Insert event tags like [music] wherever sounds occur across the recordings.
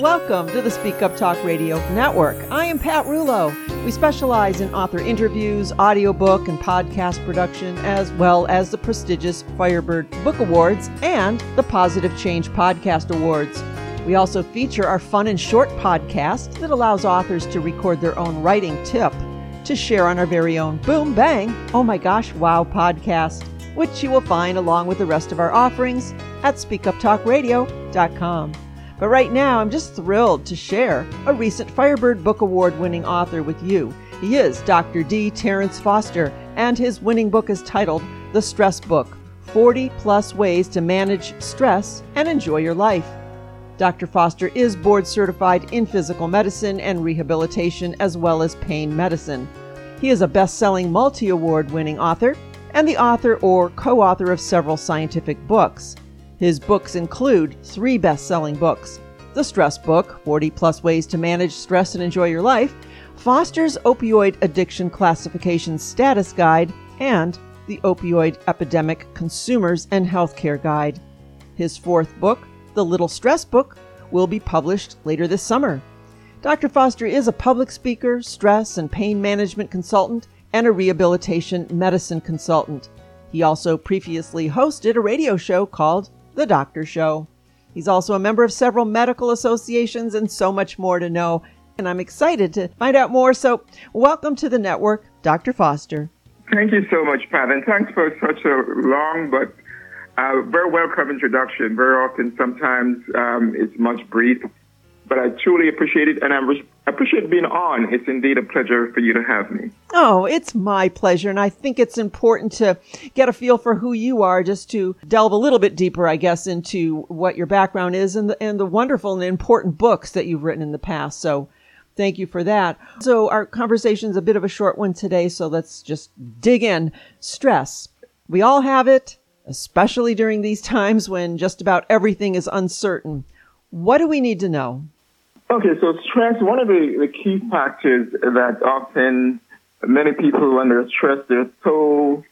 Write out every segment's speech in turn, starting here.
Welcome to the Speak Up Talk Radio Network. I am Pat Rullo. We specialize in author interviews, audiobook, and podcast production, as well as the prestigious Firebird Book Awards and the Positive Change Podcast Awards. We also feature our fun and short podcast that allows authors to record their own writing tip to share on our very own Boom Bang, Oh My Gosh, Wow podcast, which you will find along with the rest of our offerings at speakuptalkradio.com. But right now, I'm just thrilled to share a recent Firebird Book Award winning author with you. He is Dr. D. Terrence Foster, and his winning book is titled The Stress Book 40 Plus Ways to Manage Stress and Enjoy Your Life. Dr. Foster is board certified in physical medicine and rehabilitation as well as pain medicine. He is a best selling multi award winning author and the author or co author of several scientific books. His books include three best selling books The Stress Book 40 Plus Ways to Manage Stress and Enjoy Your Life, Foster's Opioid Addiction Classification Status Guide, and the Opioid Epidemic Consumers and Healthcare Guide. His fourth book, The Little Stress Book, will be published later this summer. Dr. Foster is a public speaker, stress and pain management consultant, and a rehabilitation medicine consultant. He also previously hosted a radio show called the Doctor Show. He's also a member of several medical associations and so much more to know. And I'm excited to find out more. So, welcome to the network, Dr. Foster. Thank you so much, Pat. And thanks for such a long but uh, very welcome introduction. Very often, sometimes um, it's much brief but I truly appreciate it, and I appreciate being on. It's indeed a pleasure for you to have me. Oh, it's my pleasure, and I think it's important to get a feel for who you are, just to delve a little bit deeper, I guess, into what your background is and the, and the wonderful and important books that you've written in the past. So. Thank you for that. So our conversation is a bit of a short one today, so let's just dig in. Stress. We all have it, especially during these [laughs] times when just about everything is uncertain. What do we need to know? Okay, so stress, one of the, the key factors that often many people under stress, they're so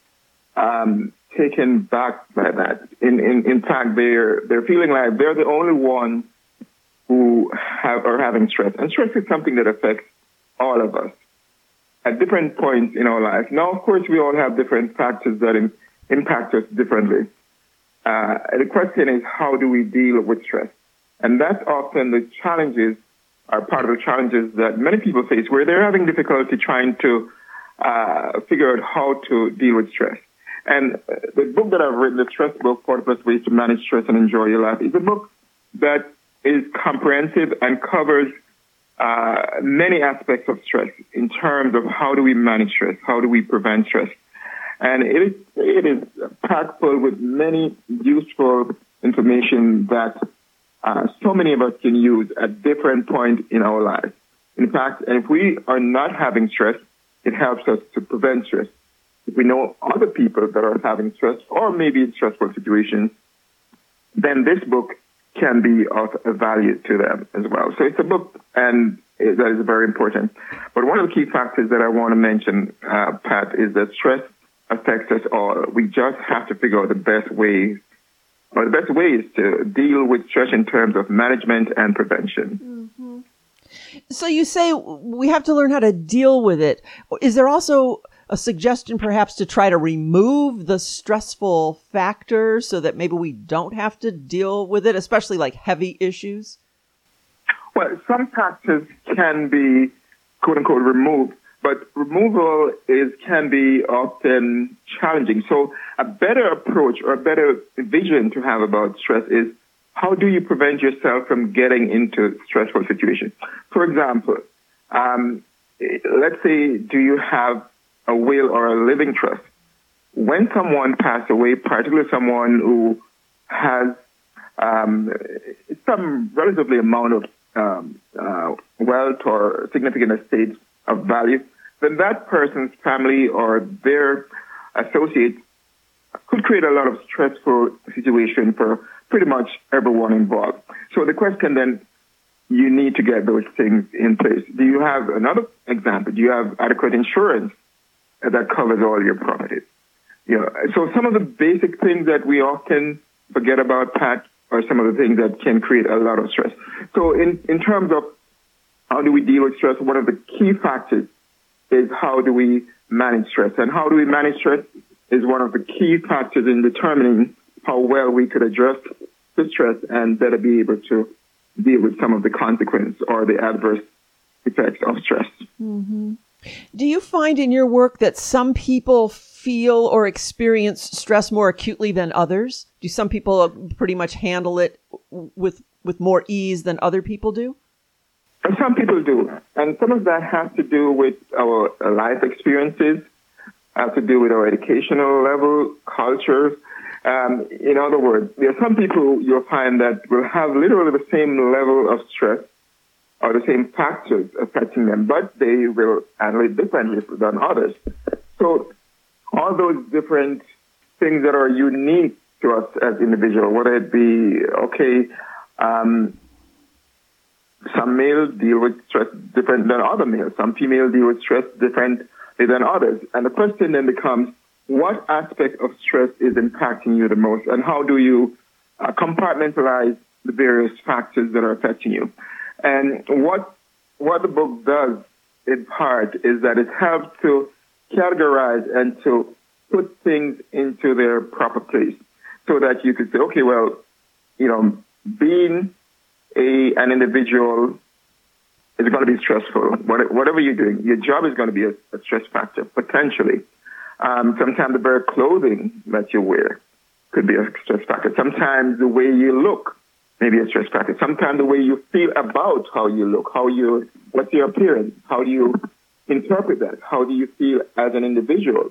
um, taken back by that. In, in, in fact, they're, they're feeling like they're the only ones who have, are having stress. And stress is something that affects all of us at different points in our life. Now, of course, we all have different factors that in, impact us differently. Uh, the question is, how do we deal with stress? And that's often the challenges are part of the challenges that many people face where they're having difficulty trying to uh, figure out how to deal with stress. And the book that I've written, the Stress Book, 40 Plus Ways to Manage Stress and Enjoy Your Life, is a book that is comprehensive and covers uh, many aspects of stress in terms of how do we manage stress, how do we prevent stress. And it is, it is packed full with many useful information that uh, so many of us can use at different points in our lives. In fact, if we are not having stress, it helps us to prevent stress. If we know other people that are having stress or maybe in stressful situations, then this book can be of value to them as well. So it's a book and that is very important. But one of the key factors that I want to mention, uh, Pat, is that stress affects us all. We just have to figure out the best ways or the best way is to deal with stress in terms of management and prevention. Mm-hmm. So you say we have to learn how to deal with it. Is there also a suggestion perhaps to try to remove the stressful factor so that maybe we don't have to deal with it, especially like heavy issues? Well, some factors can be quote unquote removed, but removal is can be often challenging. So a better approach or a better vision to have about stress is how do you prevent yourself from getting into stressful situations? For example, um, let's say, do you have a will or a living trust? When someone passed away, particularly someone who has um, some relatively amount of um, uh, wealth or significant estate of value, then that person's family or their associates could create a lot of stressful situation for pretty much everyone involved. So the question then, you need to get those things in place. Do you have another example? Do you have adequate insurance that covers all your properties? You know, so some of the basic things that we often forget about, Pat, are some of the things that can create a lot of stress. So in, in terms of how do we deal with stress, one of the key factors is how do we manage stress. And how do we manage stress is one of the key factors in determining how well we could address the stress and better be able to deal with some of the consequence or the adverse effects of stress. Mm-hmm. Do you find in your work that some people feel or experience stress more acutely than others? Do some people pretty much handle it with with more ease than other people do? Some people do, and some of that has to do with our life experiences, has to do with our educational level, cultures. Um, in other words, there are some people you'll find that will have literally the same level of stress or the same factors affecting them, but they will handle it differently than others. So all those different things that are unique to us as individuals, whether it be, okay, um, some males deal with stress different than other males. Some females deal with stress differently than others. And the question then becomes, what aspect of stress is impacting you the most and how do you uh, compartmentalize the various factors that are affecting you? And what what the book does in part is that it helps to categorize and to put things into their proper place so that you could say, okay, well, you know, being a an individual is going to be stressful. Whatever you're doing, your job is going to be a, a stress factor potentially. Um, sometimes the very clothing that you wear could be a stress factor. Sometimes the way you look maybe a stress factor. Sometimes the way you feel about how you look, how you, what's your appearance, how do you interpret that? How do you feel as an individual?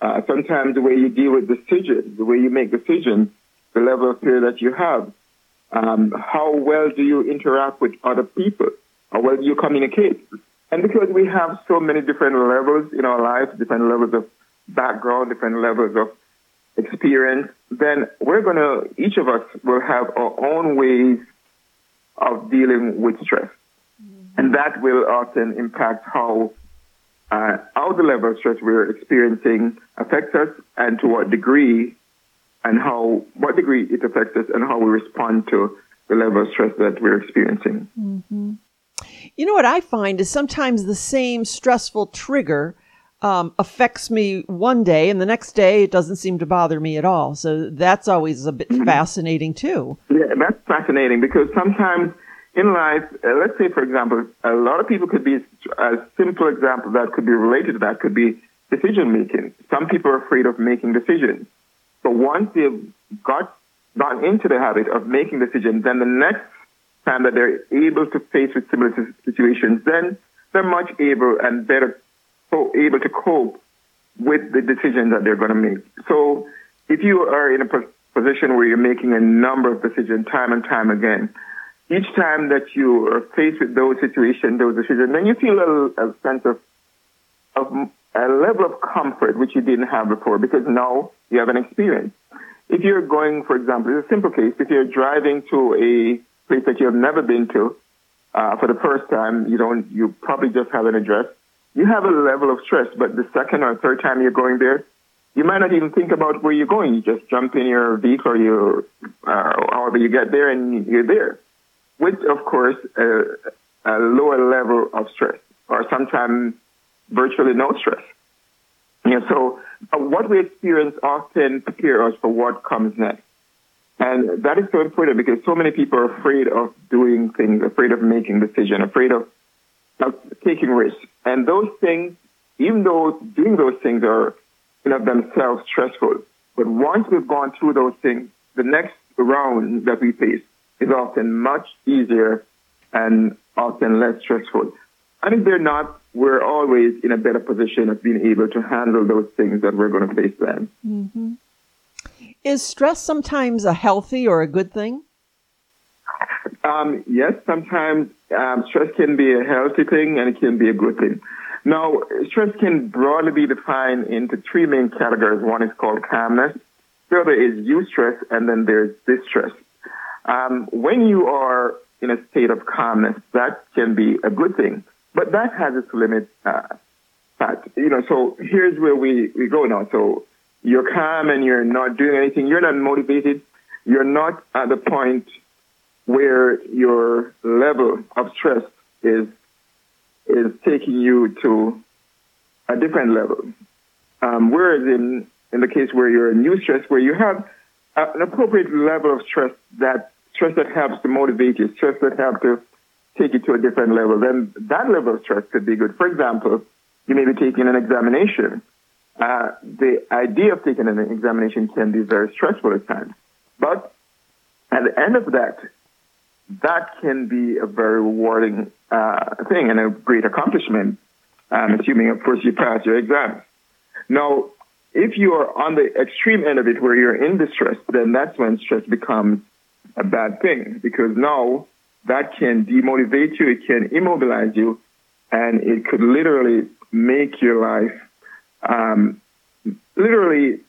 Uh, sometimes the way you deal with decisions, the way you make decisions, the level of fear that you have, um, how well do you interact with other people? How well do you communicate? And because we have so many different levels in our lives, different levels of background, different levels of experience, then we're going to, each of us will have our own ways of dealing with stress. Mm-hmm. And that will often impact how, uh, how the level of stress we're experiencing affects us and to what degree and how, what degree it affects us and how we respond to the level of stress that we're experiencing. Mm-hmm. You know what I find is sometimes the same stressful trigger um, affects me one day and the next day it doesn't seem to bother me at all. So that's always a bit mm-hmm. fascinating too. Yeah, that's fascinating because sometimes in life, uh, let's say for example, a lot of people could be a simple example that could be related to that could be decision making. Some people are afraid of making decisions. But once they've got gone into the habit of making decisions, then the next time that they're able to face with similar situations, then they're much able and better so able to cope with the decisions that they're going to make. So if you are in a position where you're making a number of decisions time and time again, each time that you are faced with those situations, those decisions, then you feel a, a sense of, of a level of comfort which you didn't have before because now you have an experience. If you're going, for example, it's a simple case. If you're driving to a place that you have never been to uh, for the first time, you don't, you probably just have an address you have a level of stress, but the second or third time you're going there, you might not even think about where you're going. You just jump in your vehicle or you, uh, however you get there and you're there. With, of course, a, a lower level of stress or sometimes virtually no stress. Yeah, so uh, what we experience often prepares us for what comes next. And that is so important because so many people are afraid of doing things, afraid of making decisions, afraid of of taking risks. And those things, even though doing those things are in of themselves stressful, but once we've gone through those things, the next round that we face is often much easier and often less stressful. And if they're not, we're always in a better position of being able to handle those things that we're going to face then. Mm-hmm. Is stress sometimes a healthy or a good thing? Um, yes, sometimes um, stress can be a healthy thing and it can be a good thing. Now, stress can broadly be defined into three main categories. One is called calmness, the other is eustress, and then there's distress. Um, when you are in a state of calmness, that can be a good thing, but that has its limits. Uh, you know, so here's where we, we go now. So you're calm and you're not doing anything. You're not motivated you're not at the point where your level of stress is is taking you to a different level. Um, whereas in in the case where you're in eustress, where you have an appropriate level of stress that stress that helps to motivate you, stress that helps to take it to a different level, then that level of stress could be good. For example, you may be taking an examination. Uh, the idea of taking an examination can be very stressful at times. But at the end of that, that can be a very rewarding uh, thing and a great accomplishment, um, assuming, of course, you pass your exam. Now, if you are on the extreme end of it where you're in distress, then that's when stress becomes a bad thing because now that can demotivate you, it can immobilize you, and it could literally make your life, um, literally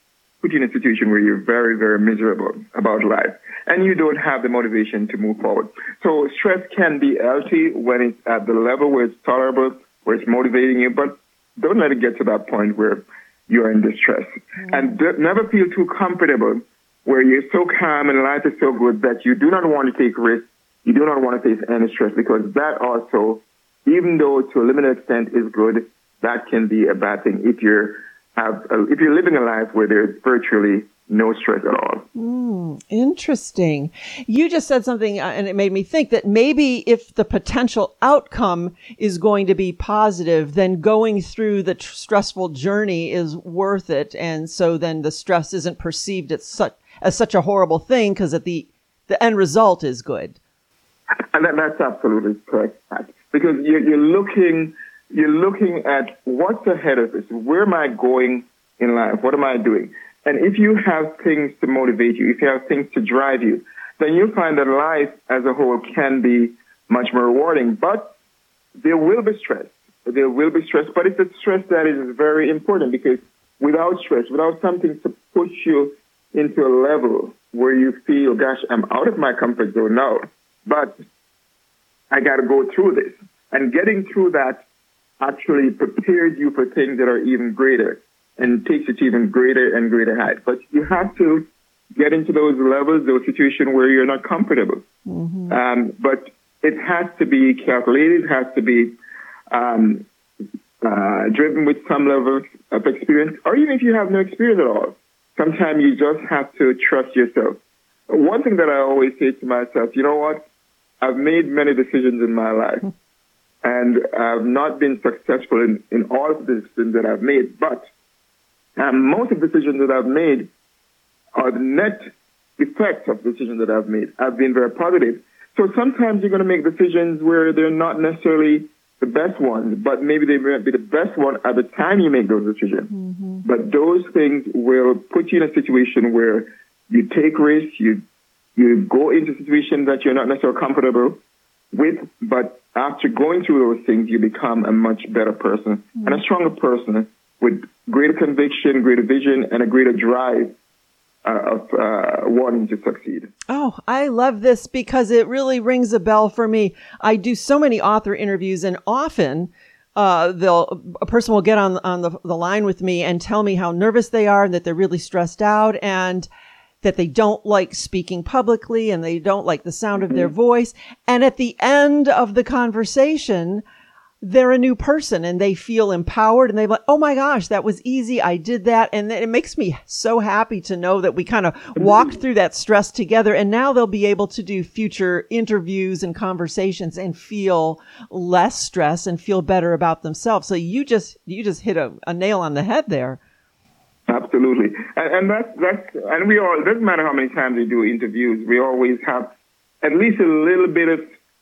put you in a situation where you're very, very miserable about life and you don't have the motivation to move forward. So stress can be healthy when it's at the level where it's tolerable, where it's motivating you, but don't let it get to that point where you're in distress. Mm-hmm. And never feel too comfortable where you're so calm and life is so good that you do not want to take risks. You do not want to face any stress because that also, even though to a limited extent is good, that can be a bad thing if you're have a, if you're living a life where there's virtually no stress at all. Mm, interesting. You just said something, uh, and it made me think that maybe if the potential outcome is going to be positive, then going through the tr- stressful journey is worth it, and so then the stress isn't perceived as such as such a horrible thing because at the the end result is good. And that, that's absolutely correct, Pat. because you're, you're looking you're looking at what's ahead of us. Where am I going in life? What am I doing? And if you have things to motivate you, if you have things to drive you, then you'll find that life as a whole can be much more rewarding. But there will be stress. There will be stress, but it's a stress that is very important because without stress, without something to push you into a level where you feel, gosh, I'm out of my comfort zone now, but I got to go through this. And getting through that actually prepares you for things that are even greater and takes it to even greater and greater heights. But you have to get into those levels, those situations where you're not comfortable. Mm-hmm. Um, but it has to be calculated, it has to be um, uh, driven with some level of experience, or even if you have no experience at all. Sometimes you just have to trust yourself. One thing that I always say to myself, you know what? I've made many decisions in my life. Mm-hmm and I've not been successful in, in all of the decisions that I've made. But um, most of the decisions that I've made are the net effects of decisions that I've made. I've been very positive. So sometimes you're going to make decisions where they're not necessarily the best ones, but maybe they might be the best one at the time you make those decisions. Mm-hmm. But those things will put you in a situation where you take risks, you you go into situations that you're not necessarily comfortable with, but after going through those things, you become a much better person mm-hmm. and a stronger person with greater conviction, greater vision, and a greater drive uh, of uh, wanting to succeed. Oh, I love this because it really rings a bell for me. I do so many author interviews, and often uh, they'll a person will get on on the, the line with me and tell me how nervous they are and that they're really stressed out and that they don't like speaking publicly and they don't like the sound mm-hmm. of their mm-hmm. voice. And at the end of the conversation, they're a new person and they feel empowered and they're like, Oh my gosh, that was easy. I did that. And it makes me so happy to know that we kind of walked through that stress together. And now they'll be able to do future interviews and conversations and feel less stress and feel better about themselves. So you just, you just hit a, a nail on the head there. Absolutely, and, and that's that's and we all. It doesn't matter how many times we do interviews. We always have at least a little bit of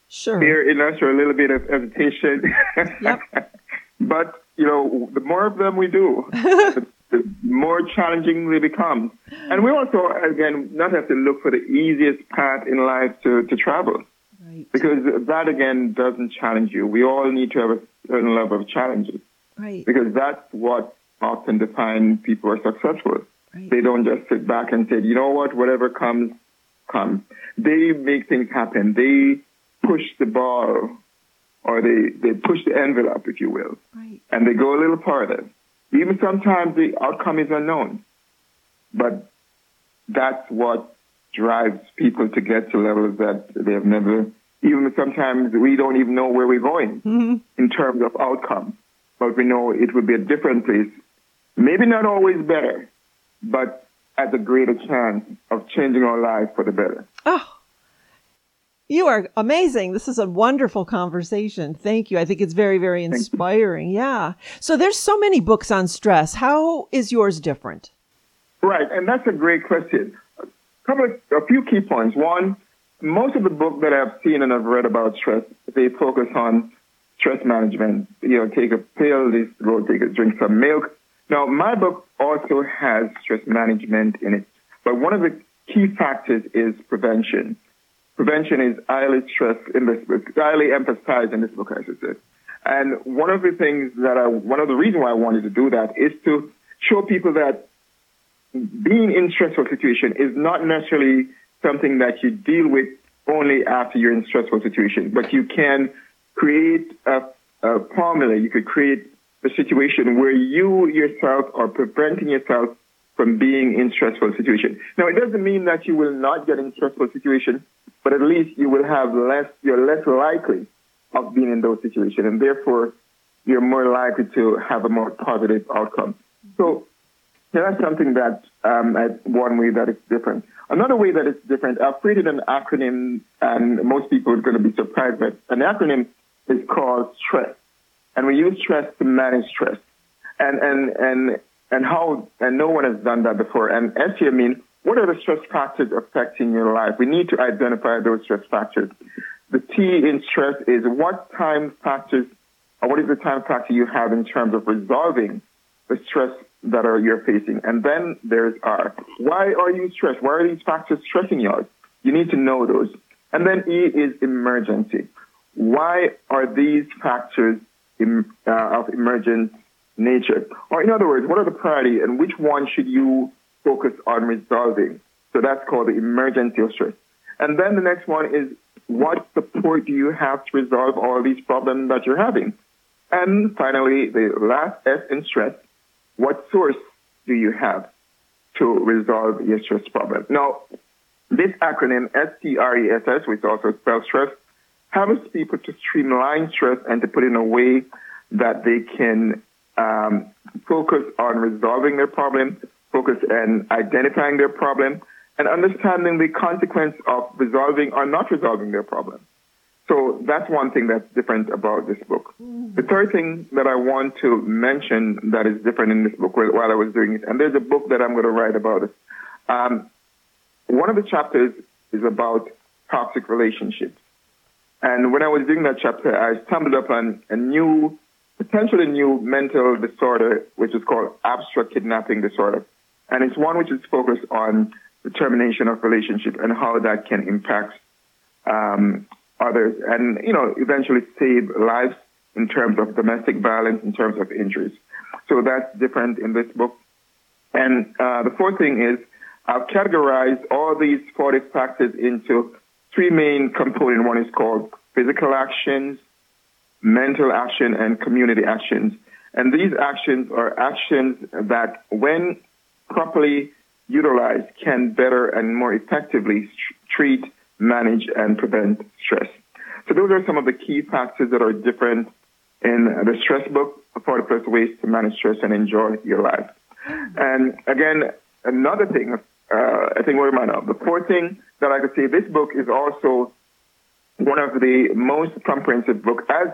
sure. fear in us or a little bit of hesitation. Yep. [laughs] but you know, the more of them we do, [laughs] the, the more challenging they become. And we also, again, not have to look for the easiest path in life to, to travel. Right. Because that again doesn't challenge you. We all need to have a certain level of challenges. Right. Because that's what often define people are successful. Right. They don't just sit back and say, you know what, whatever comes, comes. They make things happen. They push the ball or they, they push the envelope, if you will. Right. And they go a little farther. Even sometimes the outcome is unknown. But that's what drives people to get to levels that they have never, even sometimes we don't even know where we're going mm-hmm. [laughs] in terms of outcome. But we know it will be a different place. Maybe not always better, but has a greater chance of changing our lives for the better. Oh, you are amazing. This is a wonderful conversation. Thank you. I think it's very, very inspiring. Yeah. So there's so many books on stress. How is yours different? Right. And that's a great question. A couple of, a few key points. One, most of the books that I've seen and I've read about stress, they focus on stress management. You know, take a pill, this go take a drink some milk. Now, my book also has stress management in it, but one of the key factors is prevention prevention is highly stressed in this book, highly emphasized in this book, I should say. And one of the things that I, one of the reasons why I wanted to do that is to show people that being in stressful situation is not necessarily something that you deal with only after you're in stressful situation, but you can create a, a formula. You could create a situation where you yourself are preventing yourself from being in stressful situation. Now, it doesn't mean that you will not get in stressful situation but at least you will have less, you're less likely of being in those situations, and therefore you're more likely to have a more positive outcome. So that's something that um, one way that it's different. Another way that it's different, I've created an acronym, and most people are going to be surprised, but an acronym is called STRESS, and we use stress to manage stress, and and and and how and no one has done that before. And S here means what are the stress factors affecting your life? We need to identify those stress factors. The T in stress is what time factors, or what is the time factor you have in terms of resolving the stress that are you're facing? And then there's R. Why are you stressed? Why are these factors stressing you out? You need to know those. And then E is emergency. Why are these factors uh, of emergent nature? Or in other words, what are the priority and which one should you focus on resolving. So that's called the emergency of stress. And then the next one is what support do you have to resolve all these problems that you're having? And finally, the last S in stress, what source do you have to resolve your stress problem? Now, this acronym, S-T-R-E-S-S, which also spells stress, helps people to streamline stress and to put in a way that they can um, focus on resolving their problem focus on identifying their problem and understanding the consequence of resolving or not resolving their problem. So that's one thing that's different about this book. The third thing that I want to mention that is different in this book while I was doing it, and there's a book that I'm going to write about it. Um, one of the chapters is about toxic relationships. And when I was doing that chapter, I stumbled upon a new, potentially new mental disorder, which is called abstract kidnapping disorder. And it's one which is focused on the termination of relationship and how that can impact um, others and, you know, eventually save lives in terms of domestic violence, in terms of injuries. So that's different in this book. And uh, the fourth thing is I've categorized all these 40 factors into three main components. One is called physical actions, mental action, and community actions. And these actions are actions that when properly utilized can better and more effectively treat, manage, and prevent stress. So those are some of the key factors that are different in the stress book, 40 plus ways to manage stress and enjoy your life. And again, another thing, uh, I think we're of. The fourth thing that I could say, this book is also one of the most comprehensive books as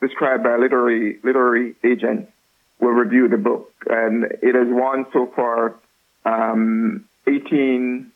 described by literary, literary agents will review the book. And it has won so far um, 18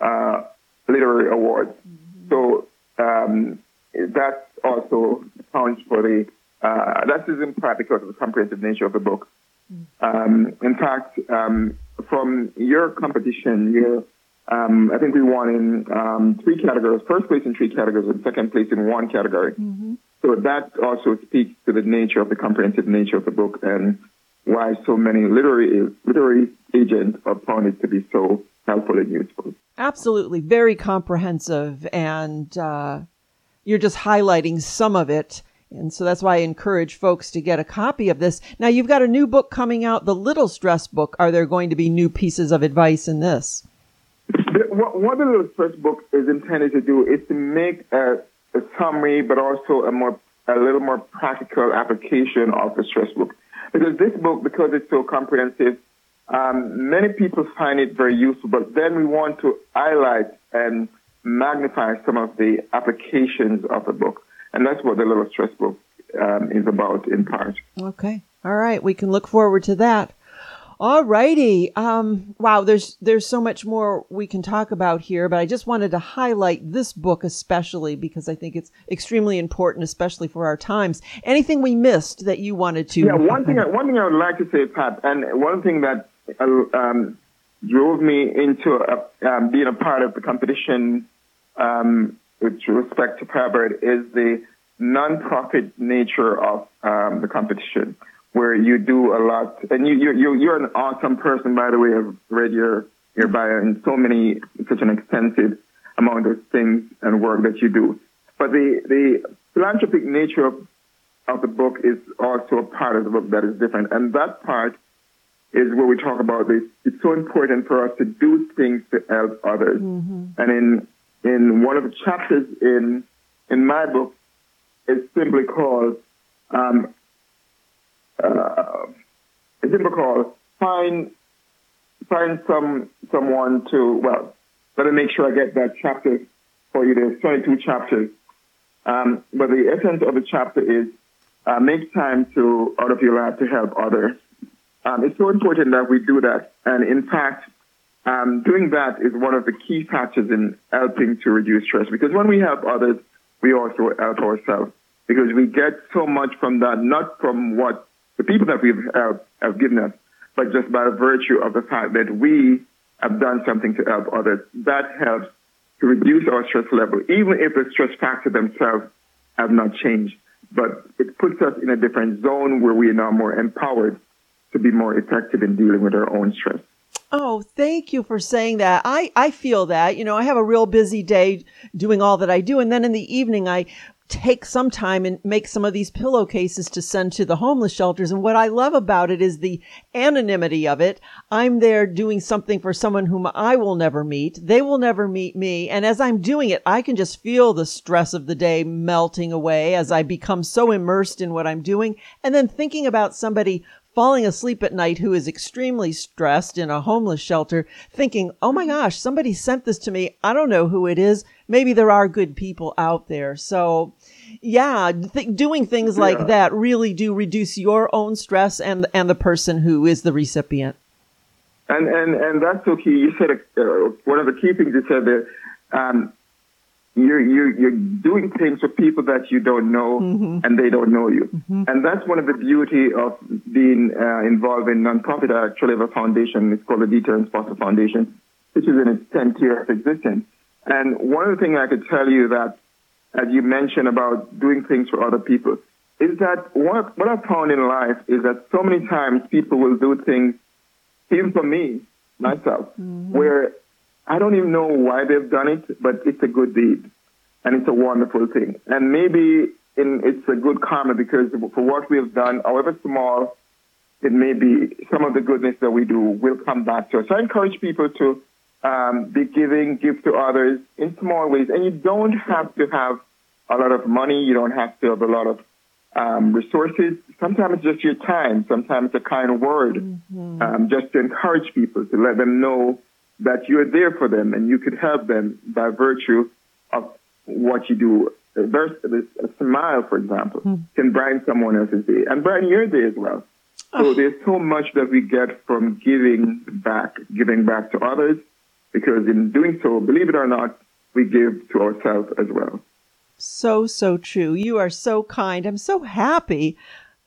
uh, literary awards. Mm-hmm. So um, that also counts for the, uh, that is in part because of the comprehensive nature of the book. Mm-hmm. Um, in fact, um, from your competition, your um, I think we won in um, three categories. First place in three categories, and second place in one category. Mm-hmm. So that also speaks to the nature of the comprehensive nature of the book and why so many literary literary agents have found it to be so helpful and useful. Absolutely, very comprehensive, and uh, you're just highlighting some of it. And so that's why I encourage folks to get a copy of this. Now you've got a new book coming out, the Little Stress book. Are there going to be new pieces of advice in this? What, the little first book is intended to do is to make a, a summary, but also a more a little more practical application of the stress book. Because this book, because it's so comprehensive, um, many people find it very useful, but then we want to highlight and magnify some of the applications of the book. And that's what the Little Stress book um, is about in part. Okay. All right. We can look forward to that. All righty. Um, wow, there's there's so much more we can talk about here, but I just wanted to highlight this book especially because I think it's extremely important, especially for our times. Anything we missed that you wanted to? Yeah, one thing one thing I would like to say, Pat, and one thing that uh, um, drove me into a, um, being a part of the competition um, with respect to Firebird is the non-profit nature of um, the competition where you do a lot, and you, you, you, you're an awesome person, by the way. I've read your, your bio in so many, such an extensive amount of things and work that you do. But the, the philanthropic nature of, of the book is also a part of the book that is different. And that part is where we talk about this. It's so important for us to do things to help others. Mm-hmm. And in, in one of the chapters in, in my book, it's simply called um, uh, difficult. Find find some someone to well. Let me make sure I get that chapter for you. There's 22 chapters, um, but the essence of the chapter is uh, make time to out of your life to help others. Um, it's so important that we do that, and in fact, um, doing that is one of the key factors in helping to reduce stress. Because when we help others, we also help ourselves. Because we get so much from that, not from what the people that we've have, have given us, but just by virtue of the fact that we have done something to help others. That helps to reduce our stress level, even if the stress factor themselves have not changed. But it puts us in a different zone where we are now more empowered to be more effective in dealing with our own stress. Oh, thank you for saying that. I, I feel that. You know, I have a real busy day doing all that I do. And then in the evening, I take some time and make some of these pillowcases to send to the homeless shelters. And what I love about it is the anonymity of it. I'm there doing something for someone whom I will never meet. They will never meet me. And as I'm doing it, I can just feel the stress of the day melting away as I become so immersed in what I'm doing. And then thinking about somebody falling asleep at night who is extremely stressed in a homeless shelter, thinking, oh my gosh, somebody sent this to me. I don't know who it is. Maybe there are good people out there. So, yeah, th- doing things like that really do reduce your own stress and and the person who is the recipient. And and and that's so key. You said uh, one of the key things you said there. Um, you're, you're, you're doing things for people that you don't know mm-hmm. and they don't know you. Mm-hmm. And that's one of the beauty of being uh, involved in nonprofit. I actually have a foundation. It's called the D. Terrence Foster Foundation, which is in its 10th year of existence. And one of the things I could tell you that, as you mentioned about doing things for other people, is that what, what I've found in life is that so many times people will do things, even for me, myself, mm-hmm. where I don't even know why they've done it, but it's a good deed and it's a wonderful thing. And maybe in, it's a good karma because for what we have done, however small it may be, some of the goodness that we do will come back to us. So I encourage people to um, be giving, give to others in small ways. And you don't have to have a lot of money. You don't have to have a lot of um, resources. Sometimes it's just your time. Sometimes it's a kind word, mm-hmm. um, just to encourage people to let them know that you're there for them and you could help them by virtue of what you do. A smile, for example, mm. can brighten someone else's day and brighten your day as well. So there's so much that we get from giving back, giving back to others, because in doing so, believe it or not, we give to ourselves as well. So, so true. You are so kind. I'm so happy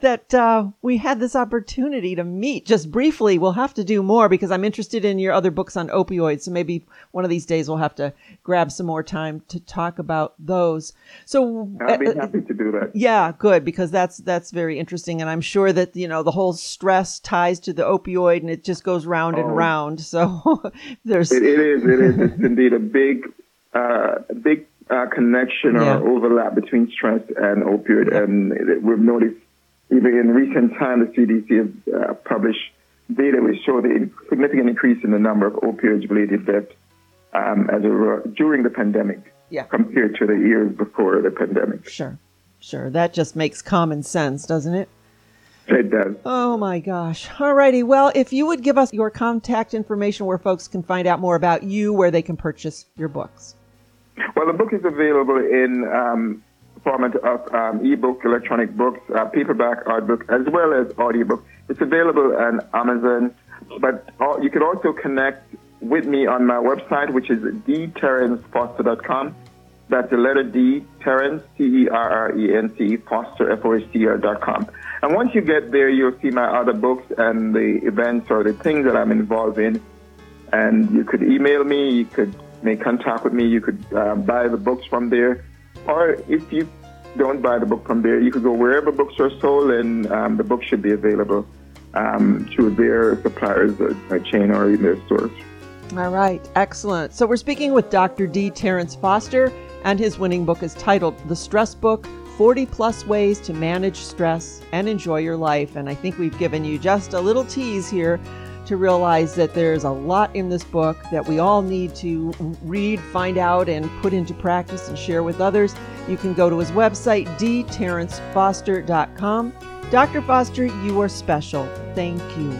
that uh, we had this opportunity to meet just briefly. We'll have to do more because I'm interested in your other books on opioids. So maybe one of these days we'll have to grab some more time to talk about those. So I'd be uh, happy to do that. Yeah, good because that's that's very interesting, and I'm sure that you know the whole stress ties to the opioid, and it just goes round oh. and round. So [laughs] there's it, it is it is it's indeed a big uh, big uh, connection or overlap between stress and opioid, and we've noticed even in recent time, the CDC has uh, published data which show the significant increase in the number of opioid-related deaths um, as a, during the pandemic yeah. compared to the years before the pandemic. Sure, sure. That just makes common sense, doesn't it? It does. Oh my gosh. All righty. Well, if you would give us your contact information where folks can find out more about you, where they can purchase your books. Well, the book is available in um, format of um, ebook, electronic books, uh, paperback, art book, as well as audiobook. It's available on Amazon, but you can also connect with me on my website, which is dterrencefoster.com. That's the letter D, Terrence, T-E-R-R-E-N-C, Foster, F-O-S-T-R dot com. And once you get there, you'll see my other books and the events or the things that I'm involved in. And you could email me, you could make contact with me, you could uh, buy the books from there. Or if you don't buy the book from there, you could go wherever books are sold and um, the book should be available um, to their suppliers, a, a chain or in their stores. All right, excellent. So we're speaking with Dr. D. Terrence Foster, and his winning book is titled The Stress Book 40 Plus Ways to Manage Stress and Enjoy Your Life. And I think we've given you just a little tease here to realize that there's a lot in this book that we all need to read, find out, and put into practice and share with others. You can go to his website, dterrencefoster.com. Dr. Foster, you are special. Thank you.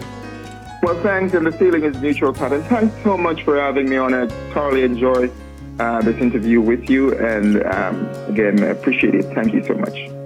Well, thanks, and the feeling is mutual. And thanks so much for having me on. I thoroughly enjoyed uh, this interview with you, and um, again, appreciate it. Thank you so much.